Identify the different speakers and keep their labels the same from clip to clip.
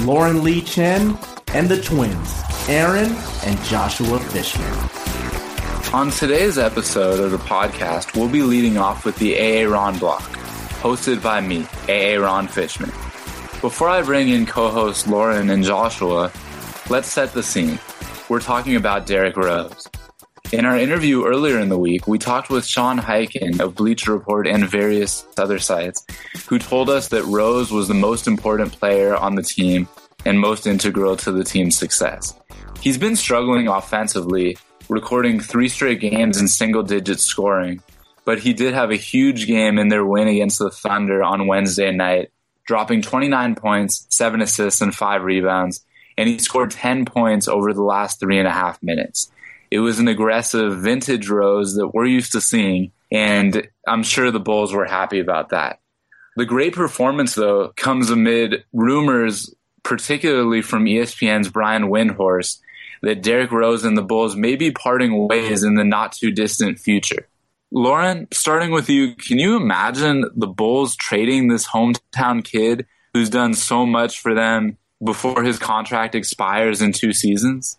Speaker 1: Lauren Lee Chen and the twins, Aaron and Joshua Fishman.
Speaker 2: On today's episode of the podcast, we'll be leading off with the AA Ron block, hosted by me, AA Ron Fishman. Before I bring in co-hosts Lauren and Joshua, let's set the scene. We're talking about Derrick Rose. In our interview earlier in the week, we talked with Sean Highkin of Bleacher Report and various other sites, who told us that Rose was the most important player on the team and most integral to the team's success. He's been struggling offensively, recording three straight games in single digit scoring, but he did have a huge game in their win against the Thunder on Wednesday night, dropping 29 points, seven assists, and five rebounds, and he scored 10 points over the last three and a half minutes. It was an aggressive vintage Rose that we're used to seeing, and I'm sure the Bulls were happy about that. The great performance, though, comes amid rumors, particularly from ESPN's Brian Windhorst, that Derrick Rose and the Bulls may be parting ways in the not too distant future. Lauren, starting with you, can you imagine the Bulls trading this hometown kid who's done so much for them before his contract expires in two seasons?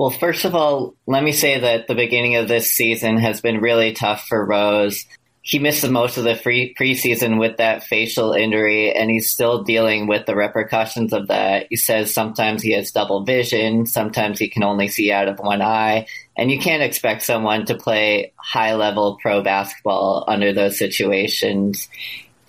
Speaker 3: Well, first of all, let me say that the beginning of this season has been really tough for Rose. He missed the most of the free preseason with that facial injury, and he's still dealing with the repercussions of that. He says sometimes he has double vision, sometimes he can only see out of one eye, and you can't expect someone to play high level pro basketball under those situations.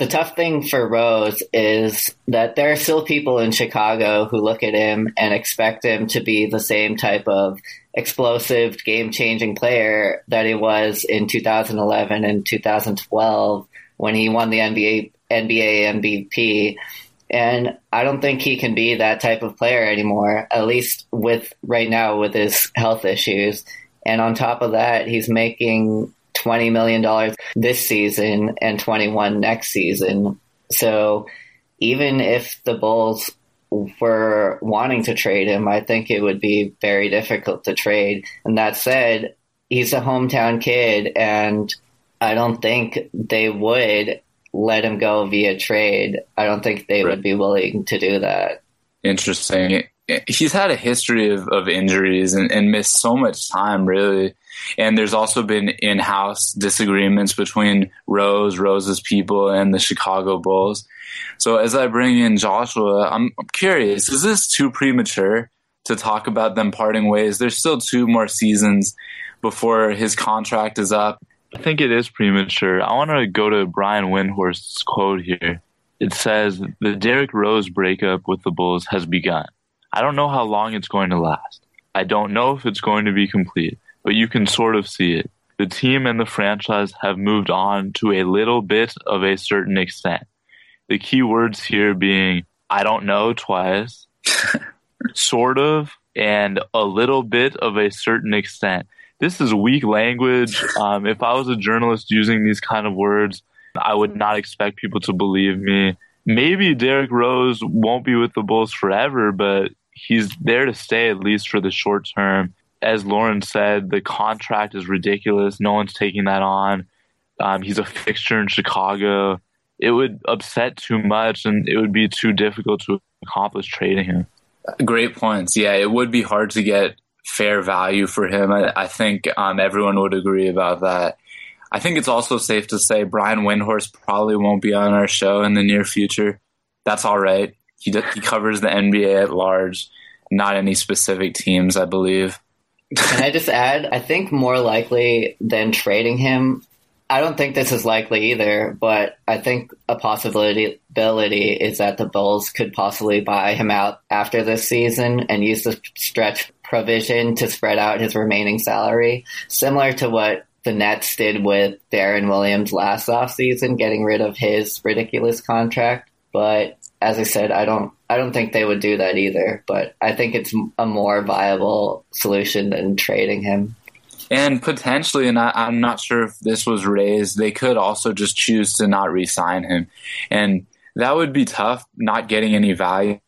Speaker 3: The tough thing for Rose is that there are still people in Chicago who look at him and expect him to be the same type of explosive, game changing player that he was in 2011 and 2012 when he won the NBA, NBA MVP. And I don't think he can be that type of player anymore, at least with right now with his health issues. And on top of that, he's making $20 million this season and 21 next season. So even if the Bulls were wanting to trade him, I think it would be very difficult to trade. And that said, he's a hometown kid and I don't think they would let him go via trade. I don't think they
Speaker 2: Right.
Speaker 3: would be willing to do that.
Speaker 2: Interesting. He's had a history of, of injuries and, and missed so much time, really. And there's also been in house disagreements between Rose, Rose's people, and the Chicago Bulls. So as I bring in Joshua, I'm curious is this too premature to talk about them parting ways? There's still two more seasons before his contract is up.
Speaker 4: I think it is premature. I want to go to Brian Windhorst's quote here. It says, The Derrick Rose breakup with the Bulls has begun. I don't know how long it's going to last. I don't know if it's going to be complete, but you can sort of see it. The team and the franchise have moved on to a little bit of a certain extent. The key words here being, I don't know twice, sort of, and a little bit of a certain extent this is weak language. Um, if I was a journalist using these kind of words, I would not expect people to believe me. Maybe Derrick Rose won't be with the Bulls forever, but he's there to stay at least for the short term. As Lauren said, the contract is ridiculous. No one's taking that on. Um, he's a fixture in Chicago. It would upset too much, and it would be too difficult to accomplish trading him.
Speaker 2: Great points. Yeah, it would be hard to get fair value for him. I, I think um, everyone would agree about that. I think it's also safe to say Brian Windhorst probably won't be on our show in the near future. That's all right. He he covers the NBA at large, not any specific teams, I believe.
Speaker 3: Can I just add? I think more likely than trading him. I don't think this is likely either, but I think a possibility is that the Bulls could possibly buy him out after this season and use the stretch provision to spread out his remaining salary, similar to what the Nets did with Deron Williams last offseason, getting rid of his ridiculous contract. But as I said, I don't I don't think they would do that either. But I think it's a more viable solution than trading him.
Speaker 2: And potentially, and I, am not sure if this was raised, they could also just choose to not re-sign him, and that would be tough, not getting any value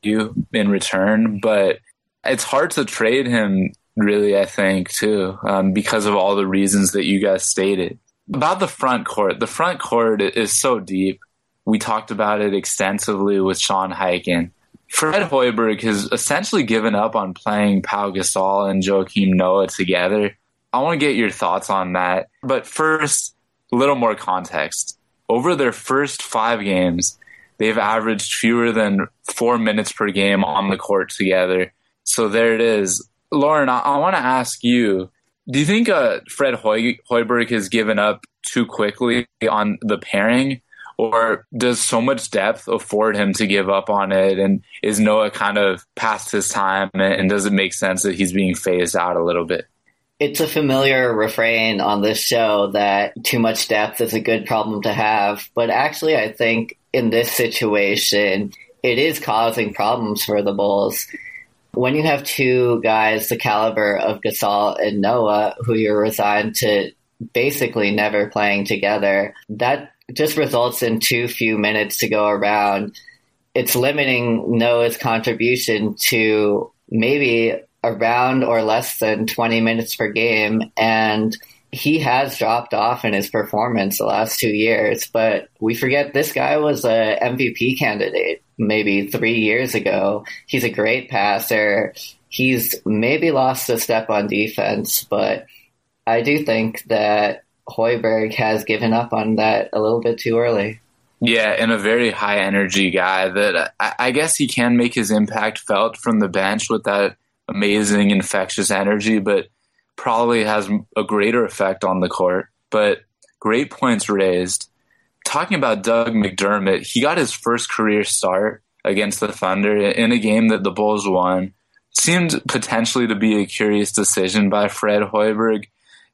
Speaker 2: in return. But it's hard to trade him, really. I think too, um, because of all the reasons that you guys stated about the front court. The front court is so deep. We talked about it extensively with Sean Highkin. Fred Hoiberg has essentially given up on playing Pau Gasol and Joakim Noah together. I want to get your thoughts on that. But first, a little more context. Over their first five games, they've averaged fewer than four minutes per game on the court together. So there it is. Lauren, I, I want to ask you do you think uh, Fred Hoy- Hoiberg has given up too quickly on the pairing? Or does so much depth afford him to give up on it? And is Noah kind of past his time? And does it make sense that he's being phased out a little bit?
Speaker 3: It's a familiar refrain on this show that too much depth is a good problem to have. But actually, I think in this situation, it is causing problems for the Bulls when you have two guys the caliber of Gasol and Noah, who you're resigned to basically never playing together, that just results in too few minutes to go around. It's limiting Noah's contribution to maybe around or less than 20 minutes per game. And he has dropped off in his performance the last two years, but we forget this guy was a MVP candidate maybe three years ago. He's a great passer. He's maybe lost a step on defense, but I do think that Hoiberg has given up on that a little bit too early.
Speaker 2: Yeah, and a very high energy guy that I, I guess he can make his impact felt from the bench with that amazing infectious energy, but probably has a greater effect on the court. But great points raised talking about Doug McDermott, he got his first career start against the Thunder in a game that the Bulls won. Seemed potentially to be a curious decision by Fred Hoiberg,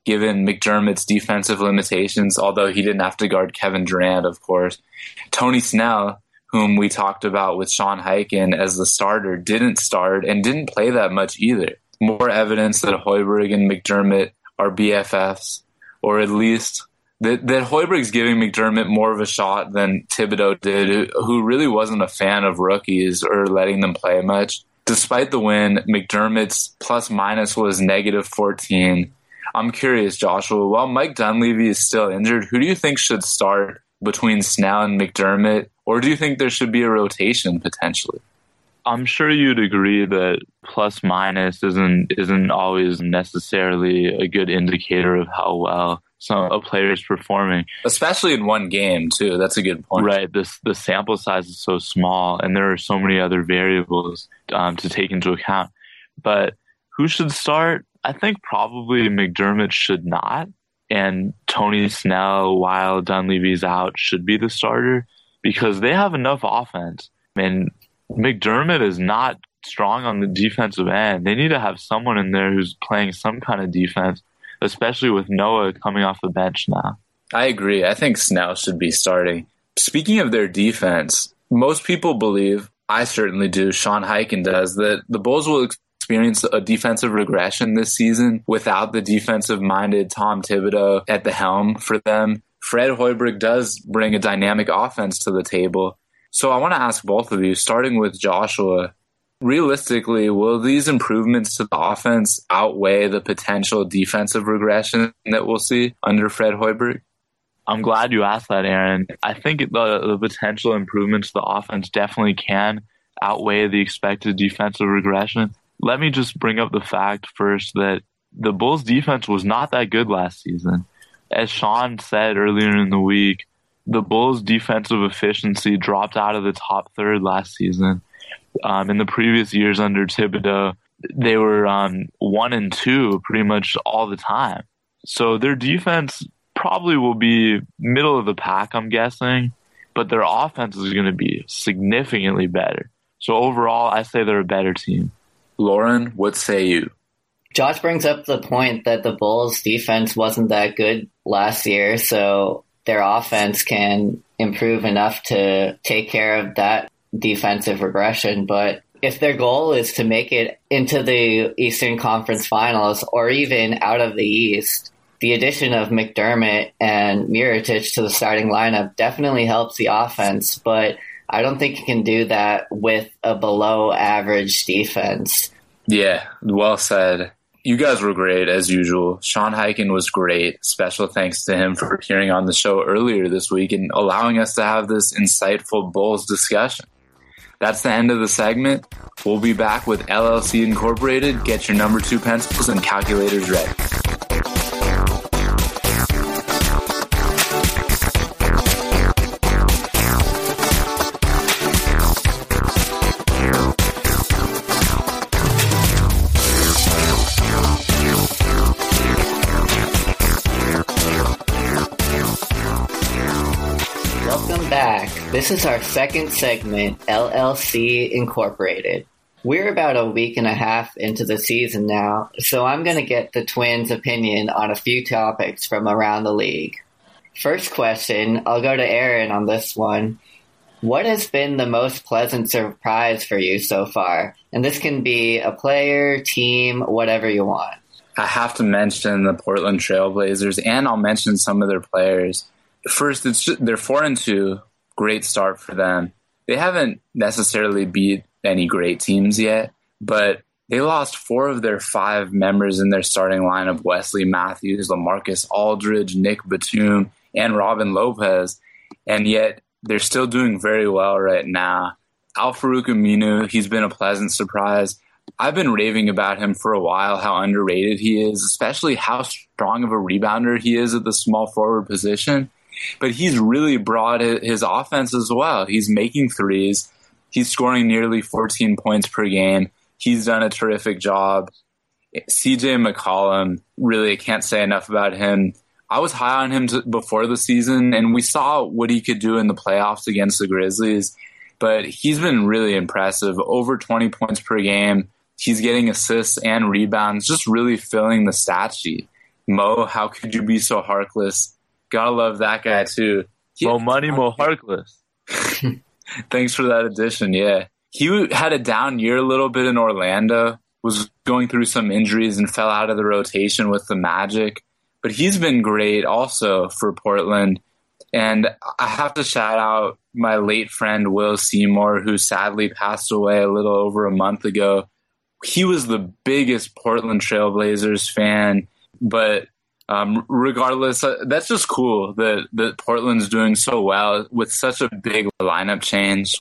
Speaker 2: given McDermott's defensive limitations, although he didn't have to guard Kevin Durant, of course. Tony Snell, whom we talked about with Sean Highkin as the starter, didn't start and didn't play that much either. More evidence that Hoiberg and McDermott are BFFs, or at least that that Hoiberg's giving McDermott more of a shot than Thibodeau did, who really wasn't a fan of rookies or letting them play much. Despite the win, McDermott's plus minus was negative 14. I'm curious, Joshua, while Mike Dunleavy is still injured, who do you think should start between Snell and McDermott? Or do you think there should be a rotation potentially?
Speaker 4: I'm sure you'd agree that plus minus isn't isn't always necessarily a good indicator of how well some a player is performing,
Speaker 2: especially in one game too. That's a good point.
Speaker 4: Right. This the sample size is so small, and there are so many other variables um, to take into account. But who should start? I think probably McDermott should not, and Tony Snell, while Dunleavy's out, should be the starter because they have enough offense. And McDermott is not strong on the defensive end. They need to have someone in there who's playing some kind of defense especially with Noah coming off the bench now.
Speaker 2: I agree. I think Snell should be starting. Speaking of their defense, most people believe, I certainly do, Sean Highkin does, that the Bulls will experience a defensive regression this season without the defensive minded Tom Thibodeau at the helm for them. Fred Hoiberg does bring a dynamic offense to the table. So I want to ask both of you, starting with Joshua, realistically, will these improvements to the offense outweigh the potential defensive regression that we'll see under Fred Hoiberg?
Speaker 4: I'm glad you asked that, Aaron. I think the, the potential improvements to the offense definitely can outweigh the expected defensive regression. Let me just bring up the fact first that the Bulls defense was not that good last season. As Sean said earlier in the week, the Bulls defensive efficiency dropped out of the top third last season. Um, in the previous years under Thibodeau, they were um, one and two pretty much all the time. So their defense probably will be middle of the pack, I'm guessing, but their offense is going to be significantly better. So overall, I say they're a better team.
Speaker 2: Lauren, what say you?
Speaker 3: Josh brings up the point that the Bulls' defense wasn't that good last year, so their offense can improve enough to take care of that defensive regression, but if their goal is to make it into the Eastern Conference Finals or even out of the East, the addition of McDermott and Mirotic to the starting lineup definitely helps the offense, but I don't think you can do that with a below average defense.
Speaker 2: Yeah, well said. You guys were great as usual. Sean Highkin was great. Special thanks to him for appearing on the show earlier this week and allowing us to have this insightful Bulls discussion. That's the end of the segment. We'll be back with LLC Incorporated. Get your number two pencils and calculators ready.
Speaker 3: This is our second segment, LLC Incorporated. We're about a week and a half into the season now, so I'm going to get the Twins' opinion on a few topics from around the league. First question, I'll go to Aaron on this one. What has been the most pleasant surprise for you so far? And this can be a player, team, whatever you want.
Speaker 2: I have to mention the Portland Trailblazers, and I'll mention some of their players. First, it's just, they're four and two. Great start for them. They haven't necessarily beat any great teams yet, but they lost four of their five members in their starting lineup: Wesley Matthews, LaMarcus Aldridge, Nic Batum, and Robin Lopez, and yet they're still doing very well right now. Al-Farouq Aminu, he's been a pleasant surprise. I've been raving about him for a while, how underrated he is, especially how strong of a rebounder he is at the small forward position. But he's really brought his offense as well. He's making threes. He's scoring nearly 14 points per game. He's done a terrific job. CJ McCollum, really, I can't say enough about him. I was high on him before the season, and we saw what he could do in the playoffs against the Grizzlies. But he's been really impressive. Over 20 points per game. He's getting assists and rebounds, just really filling the stat sheet. Mo, how could you be so heartless? Gotta love that guy too.
Speaker 4: He, Mo money, Mo Harkless.
Speaker 2: Thanks for that addition. Yeah, he had a down year a little bit in Orlando. Was going through some injuries and fell out of the rotation with the Magic, but he's been great also for Portland. And I have to shout out my late friend Will Seymour, who sadly passed away a little over a month ago. He was the biggest Portland Trailblazers fan, but um, regardless, uh, that's just cool that that Portland's doing so well with such a big lineup change.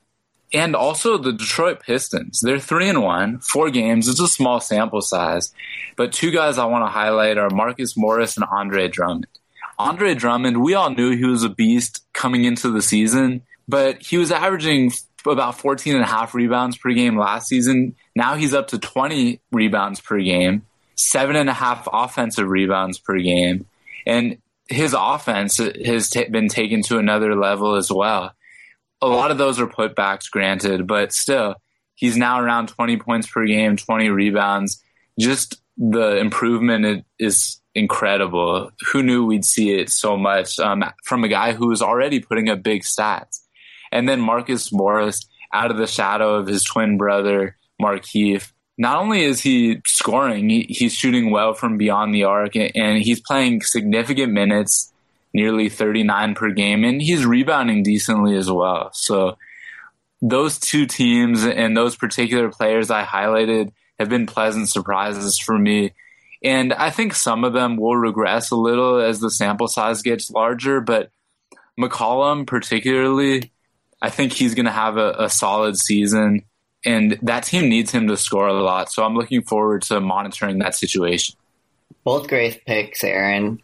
Speaker 2: And also the Detroit Pistons. They're three and one, four games. It's a small sample size, but two guys I want to highlight are Marcus Morris and Andre Drummond. Andre Drummond, we all knew he was a beast coming into the season, but he was averaging about 14 and a half rebounds per game last season. Now he's up to 20 rebounds per game seven and a half offensive rebounds per game. And his offense has t- been taken to another level as well. A lot of those are putbacks, granted, but still, he's now around 20 points per game, 20 rebounds. Just the improvement is incredible. Who knew we'd see it so much um, from a guy who was already putting up big stats? And then Marcus Morris, out of the shadow of his twin brother, Markieff, not only is he scoring, he's shooting well from beyond the arc, and he's playing significant minutes, nearly 39 per game, and he's rebounding decently as well. So those two teams and those particular players I highlighted have been pleasant surprises for me. And I think some of them will regress a little as the sample size gets larger, but McCollum particularly, I think he's going to have a, a solid season and that team needs him to score a lot. So I'm looking forward to monitoring that situation.
Speaker 3: Both great picks, Aaron.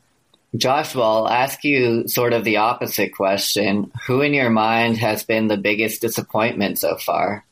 Speaker 3: Joshua, I'll ask you sort of the opposite question. Who in your mind has been the biggest disappointment so far?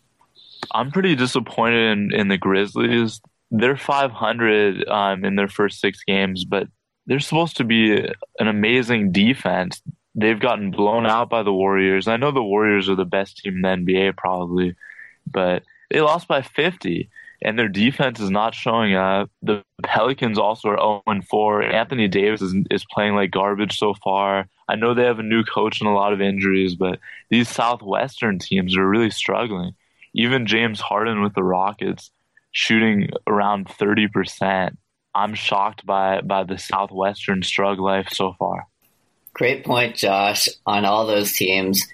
Speaker 4: I'm pretty disappointed in, in the Grizzlies. They're 500 um, in their first six games, but they're supposed to be an amazing defense. They've gotten blown out by the Warriors. I know the Warriors are the best team in the NBA, probably, but they lost by 50 and their defense is not showing up. The Pelicans also are 0 4. Anthony Davis is, is playing like garbage so far. I know they have a new coach and a lot of injuries, but these Southwestern teams are really struggling. Even James Harden with the Rockets shooting around 30%. I'm shocked by by the Southwestern strug life so far.
Speaker 3: Great point, Josh, on all those teams.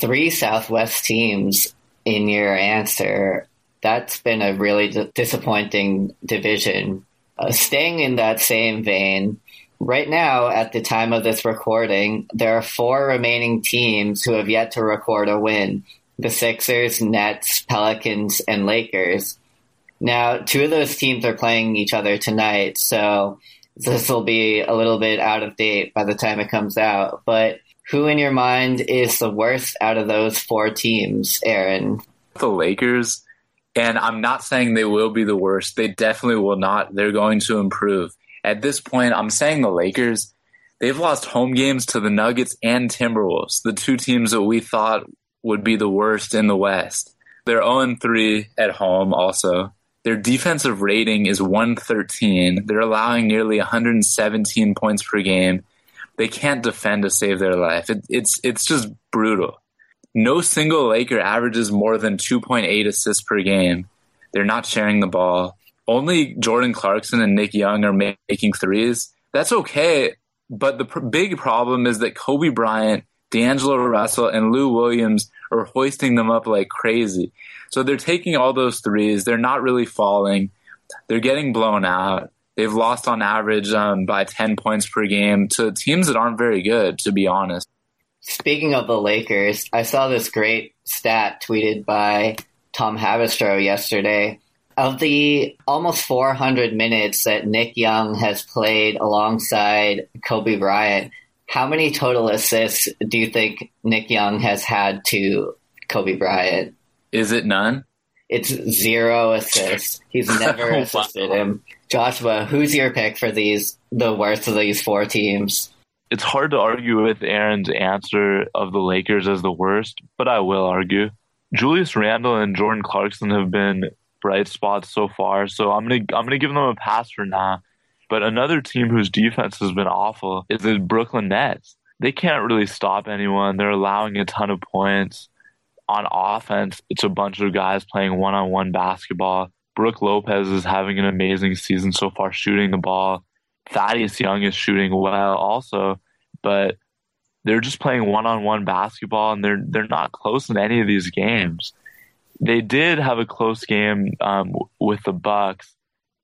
Speaker 3: Three Southwest teams in your answer. That's been a really d- disappointing division. Uh, staying in that same vein, right now, at the time of this recording, there are four remaining teams who have yet to record a win the Sixers, Nets, Pelicans, and Lakers. Now, two of those teams are playing each other tonight, so this will be a little bit out of date by the time it comes out. But who in your mind is the worst out of those four teams, Aaron?
Speaker 2: The Lakers, and I'm not saying they will be the worst. They definitely will not. They're going to improve. At this point, I'm saying the Lakers, they've lost home games to the Nuggets and Timberwolves, the two teams that we thought would be the worst in the West. They're 0 3 at home also. Their defensive rating is 113. They're allowing nearly 117 points per game. They can't defend to save their life. It, it's it's just brutal. No single Laker averages more than 2.8 assists per game. They're not sharing the ball. Only Jordan Clarkson and Nick Young are making threes. That's okay, but the pr- big problem is that Kobe Bryant, D'Angelo Russell, and Lou Williams are hoisting them up like crazy. So they're taking all those threes. They're not really falling. They're getting blown out. They've lost on average um, by 10 points per game to teams that aren't very good, to be honest.
Speaker 3: Speaking of the Lakers, I saw this great stat tweeted by Tom Haberstroh yesterday. Of the almost 400 minutes that Nick Young has played alongside Kobe Bryant, how many total assists do you think Nick Young has had to Kobe Bryant?
Speaker 2: Is it none?
Speaker 3: It's zero assists. He's never oh,
Speaker 2: Wow.
Speaker 3: assisted him. Joshua, who's your pick for these the worst of these four teams?
Speaker 4: It's hard to argue with Aaron's answer of the Lakers as the worst, but I will argue. Julius Randle and Jordan Clarkson have been bright spots so far, so I'm gonna I'm gonna give them a pass for now. But another team whose defense has been awful is the Brooklyn Nets. They can't really stop anyone. They're allowing a ton of points. On offense, it's a bunch of guys playing one on one basketball. Brook Lopez is having an amazing season so far shooting the ball. Thaddeus Young is shooting well also, but they're just playing one on one basketball and they're they're not close in any of these games. They did have a close game um, with the Bucks,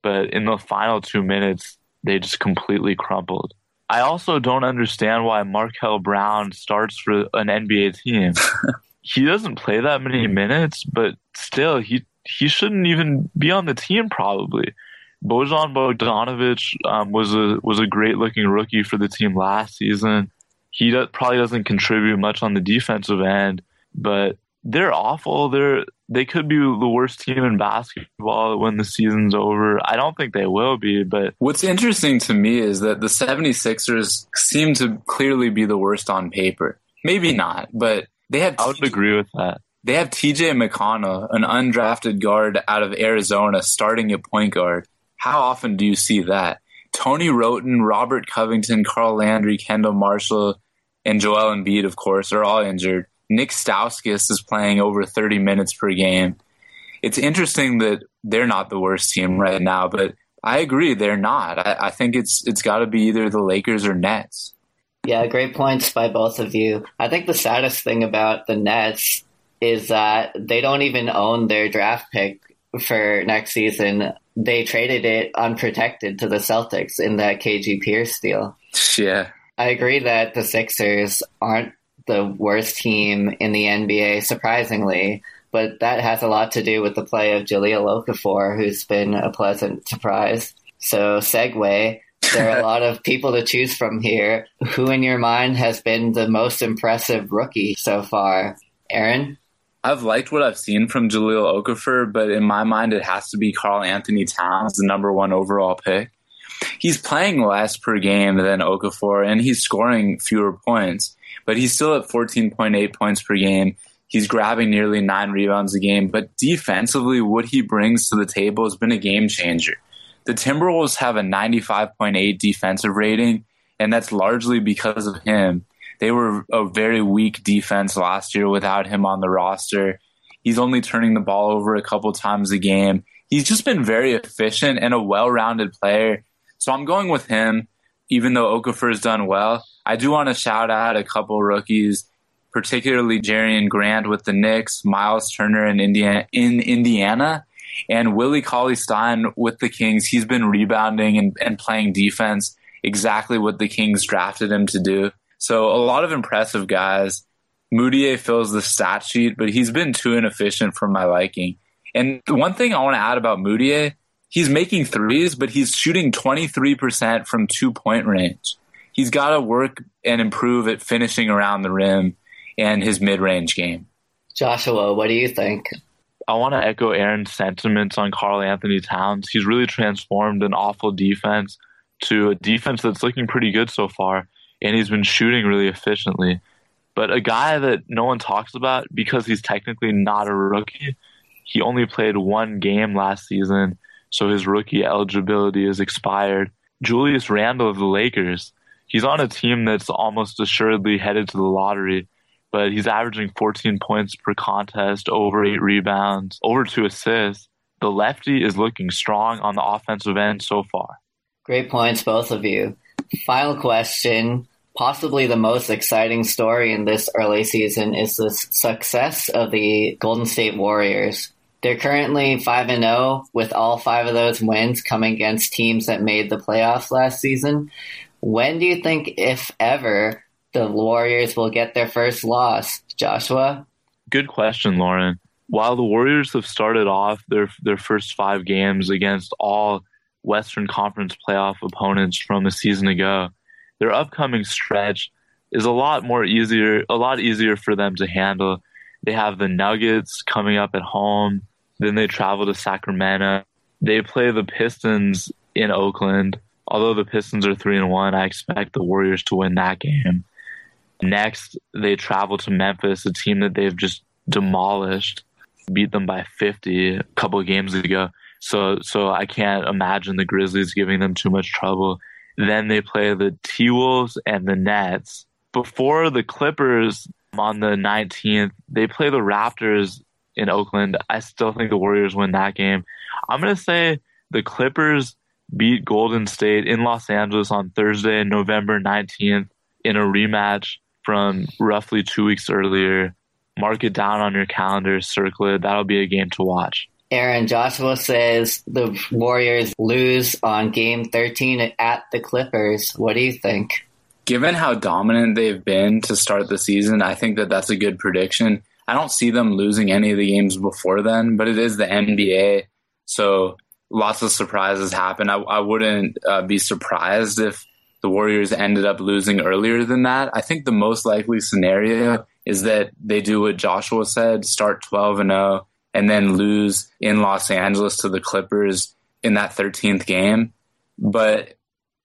Speaker 4: but in the final two minutes, they just completely crumpled. I also don't understand why Markel Brown starts for an NBA team. he doesn't play that many minutes, but still, he he shouldn't even be on the team probably. Bojan Bogdanovic um, was a was a great looking rookie for the team last season. He do, probably doesn't contribute much on the defensive end, but they're awful. They're they could be the worst team in basketball when the season's over. I don't think they will be, but
Speaker 2: What's interesting to me is that the 76ers seem to clearly be the worst on paper. Maybe not, but they have
Speaker 4: I would agree with that.
Speaker 2: they have TJ McConnell, an undrafted guard out of Arizona, starting at point guard. How often do you see that? Tony Wroten, Robert Covington, Carl Landry, Kendall Marshall, and Joel Embiid, of course, are all injured. Nick Stauskas is playing over 30 minutes per game. It's interesting that they're not the worst team right now, but I agree they're not. I, I think it's it's got to be either the Lakers or Nets.
Speaker 3: Yeah, great points by both of you. I think the saddest thing about the Nets is that they don't even own their draft pick for next season. They traded it unprotected to the Celtics in that KG Pierce deal.
Speaker 2: Yeah,
Speaker 3: I agree that the Sixers aren't the worst team in the NBA, surprisingly, but that has a lot to do with the play of Jahlil Okafor, who's been a pleasant surprise. So, segue. There are a lot of people to choose from here. Who, in your mind, has been the most impressive rookie so far? Aaron?
Speaker 2: I've liked what I've seen from Jahlil Okafor, but in my mind, it has to be Karl-Anthony Towns, the number one overall pick. He's playing less per game than Okafor, and he's scoring fewer points, but he's still at 14.8 points per game. He's grabbing nearly nine rebounds a game, but defensively, what he brings to the table has been a game changer. The Timberwolves have a 95.8 defensive rating, and that's largely because of him. They were a very weak defense last year without him on the roster. He's only turning the ball over a couple times a game. He's just been very efficient and a well-rounded player. So I'm going with him, even though Okafor's done well. I do want to shout out a couple rookies, particularly Jerian Grant with the Knicks, Myles Turner in in Indiana, and Willie Cauley Stein with the Kings. He's been rebounding and, and playing defense exactly what the Kings drafted him to do. So a lot of impressive guys. Mudiay fills the stat sheet, but he's been too inefficient for my liking. And one thing I want to add about Mudiay, he's making threes, but he's shooting 23% from two point range. He's got to work and improve at finishing around the rim and his mid range game.
Speaker 3: Joshua, what do you think?
Speaker 4: I want to echo Aaron's sentiments on Karl-Anthony Towns. He's really transformed an awful defense to a defense that's looking pretty good so far, and he's been shooting really efficiently. But a guy that no one talks about because he's technically not a rookie, he only played one game last season, so his rookie eligibility is expired. Julius Randle of the Lakers. He's on a team that's almost assuredly headed to the lottery, but he's averaging 14 points per contest, over eight rebounds, over two assists. The lefty is looking strong on the offensive end so far.
Speaker 3: Great points, both of you. Final question. Possibly the most exciting story in this early season is the success of the Golden State Warriors. They're currently 5 and 0 with all 5 of those wins coming against teams that made the playoffs last season. When do you think if ever the Warriors will get their first loss? Joshua?
Speaker 4: Good question, Lauren. While the Warriors have started off their their first 5 games against all Western Conference playoff opponents from a season ago. Their upcoming stretch is a lot more easier, a lot easier for them to handle. They have the Nuggets coming up at home. Then they travel to Sacramento. They play the Pistons in Oakland. Although the Pistons are three and one, I expect the Warriors to win that game. Next, they travel to Memphis, a team that they've just demolished, beat them by 50 a couple games ago. So so I can't imagine the Grizzlies giving them too much trouble. Then they play the T Wolves and the Nets. Before the Clippers on the 19th, they play the Raptors in Oakland. I still think the Warriors win that game. I'm going to say the Clippers beat Golden State in Los Angeles on Thursday, November 19th, in a rematch from roughly two weeks earlier. Mark it down on your calendar, circle it. That'll be a game to watch.
Speaker 3: Aaron Joshua says the Warriors lose on game 13 at the Clippers. What do you think?
Speaker 2: Given how dominant they've been to start the season, I think that that's a good prediction. I don't see them losing any of the games before then, but it is the NBA, so lots of surprises happen. I, I wouldn't uh, be surprised if the Warriors ended up losing earlier than that. I think the most likely scenario is that they do what Joshua said, start 12 and 0 and then lose in Los Angeles to the Clippers in that 13th game. But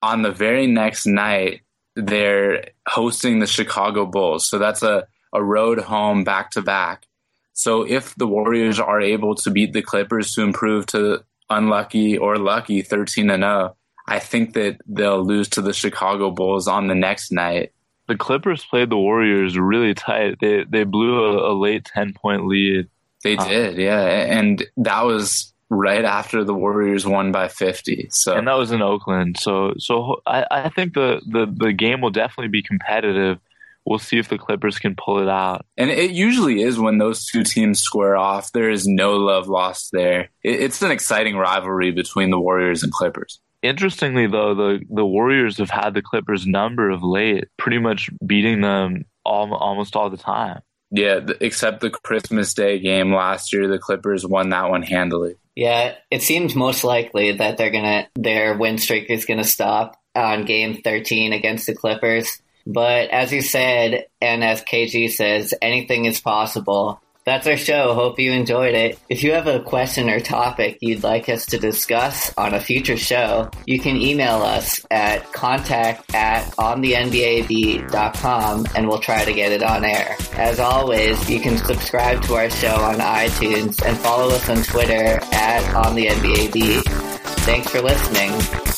Speaker 2: on the very next night, they're hosting the Chicago Bulls. So that's a, a road home back to back. So if the Warriors are able to beat the Clippers to improve to unlucky or lucky 13 and 0, I think that they'll lose to the Chicago Bulls on the next night.
Speaker 4: The Clippers played the Warriors really tight. They they blew a, a late 10 point lead
Speaker 2: they uh, did, yeah, and that was right after the Warriors won by 50. So
Speaker 4: and that was in Oakland. So so I, I think the, the the game will definitely be competitive. We'll see if the Clippers can pull it out.
Speaker 2: And it usually is when those two teams square off. There is no love lost there. It, it's an exciting rivalry between the Warriors and Clippers.
Speaker 4: Interestingly, though, the the Warriors have had the Clippers number of late, pretty much beating them all, almost all the time.
Speaker 2: Yeah, except the Christmas Day game last year, the Clippers won that one handily.
Speaker 3: Yeah, it seems most likely that they're gonna their win streak is gonna stop on game 13 against the Clippers. But as you said, and as KG says, anything is possible. That's our show. Hope you enjoyed it. If you have a question or topic you'd like us to discuss on a future show, you can email us at contact at onthenbabeat.com and we'll try to get it on air. As always, you can subscribe to our show on iTunes and follow us on Twitter at onthenbabeat. Thanks for listening.